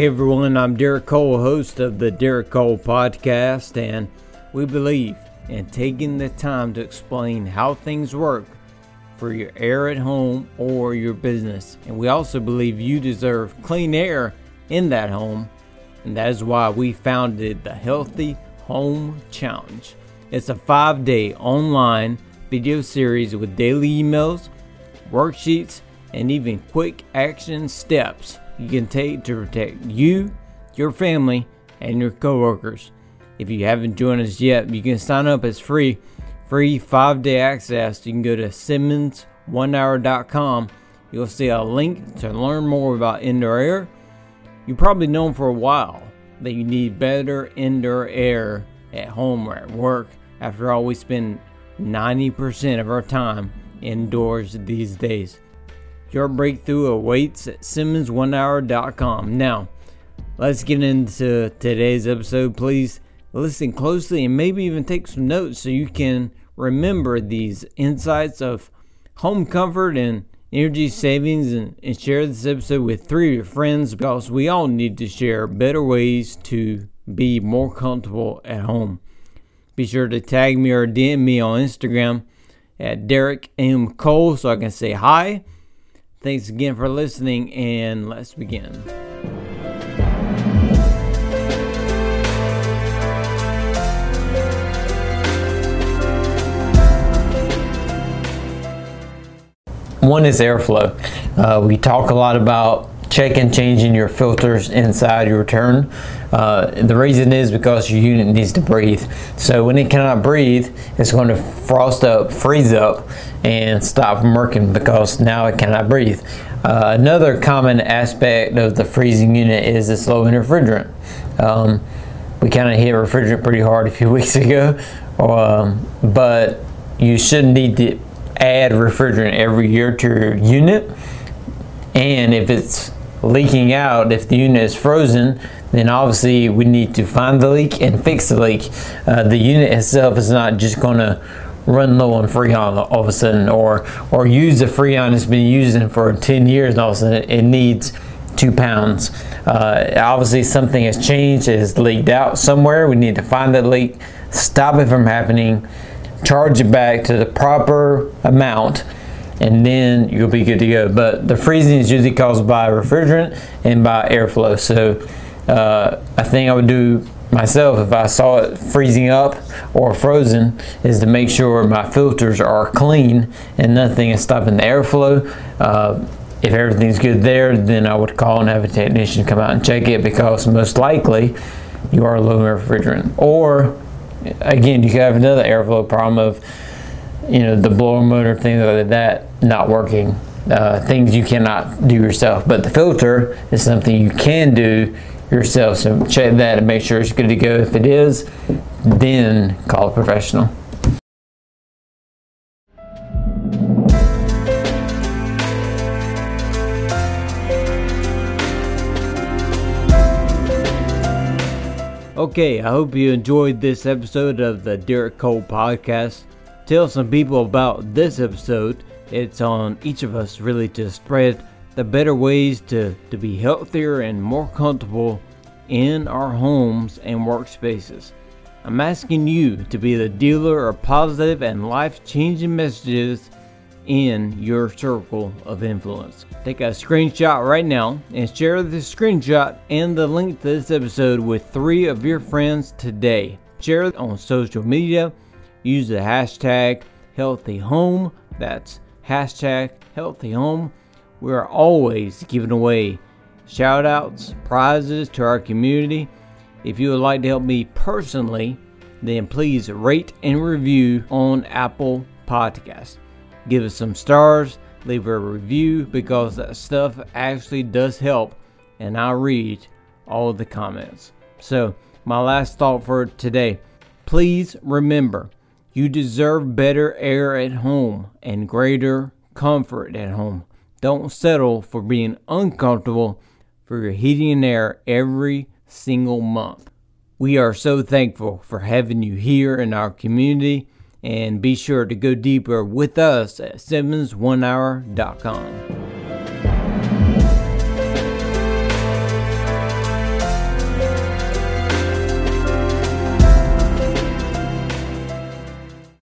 Hey everyone, I'm Derek Cole, host of the Derek Cole Podcast, and we believe in taking the time to explain how things work for your air at home or your business. And we also believe you deserve clean air in that home, and that is why we founded the Healthy Home Challenge. It's a five day online video series with daily emails, worksheets, and even quick action steps you can take to protect you, your family, and your coworkers. If you haven't joined us yet, you can sign up as free, free five day access. You can go to SimmonsOneHour.com. You'll see a link to learn more about indoor air. You've probably known for a while that you need better indoor air at home or at work. After all, we spend 90% of our time indoors these days. Your breakthrough awaits at SimmonsOneHour.com. Now, let's get into today's episode. Please listen closely and maybe even take some notes so you can remember these insights of home comfort and energy savings and, and share this episode with three of your friends because we all need to share better ways to be more comfortable at home. Be sure to tag me or DM me on Instagram at Derek M. Cole so I can say hi Thanks again for listening, and let's begin. One is airflow. Uh, we talk a lot about checking changing your filters inside your return. Uh, the reason is because your unit needs to breathe. So when it cannot breathe, it's going to frost up, freeze up, and stop working because now it cannot breathe. Uh, another common aspect of the freezing unit is it's low in refrigerant. Um, we kind of hit refrigerant pretty hard a few weeks ago, um, but you shouldn't need to add refrigerant every year to your unit. And if it's leaking out, if the unit is frozen, then obviously we need to find the leak and fix the leak. Uh, the unit itself is not just going to run low on freon all of a sudden or or use the freon it's been using for 10 years and all of a sudden it needs two pounds uh, obviously something has changed it has leaked out somewhere we need to find that leak stop it from happening charge it back to the proper amount and then you'll be good to go but the freezing is usually caused by refrigerant and by airflow so uh, I think I would do myself if I saw it freezing up or frozen is to make sure my filters are clean and nothing is stopping the airflow. Uh, if everything's good there, then I would call and have a technician come out and check it because most likely you are low in refrigerant. Or again, you could have another airflow problem of you know the blower motor, things like that, not working. Uh, things you cannot do yourself, but the filter is something you can do yourself. So check that and make sure it's good to go. If it is, then call a professional. Okay, I hope you enjoyed this episode of the Derek Cole podcast. Tell some people about this episode. It's on each of us really to spread the better ways to, to be healthier and more comfortable in our homes and workspaces. I'm asking you to be the dealer of positive and life changing messages in your circle of influence. Take a screenshot right now and share the screenshot and the link to this episode with three of your friends today. Share it on social media. Use the hashtag healthy home. That's hashtag healthy home we are always giving away shout outs, prizes to our community. If you would like to help me personally, then please rate and review on Apple Podcasts. Give us some stars, leave a review because that stuff actually does help, and I read all of the comments. So, my last thought for today please remember you deserve better air at home and greater comfort at home. Don't settle for being uncomfortable for your heating and air every single month. We are so thankful for having you here in our community and be sure to go deeper with us at SimmonsOneHour.com.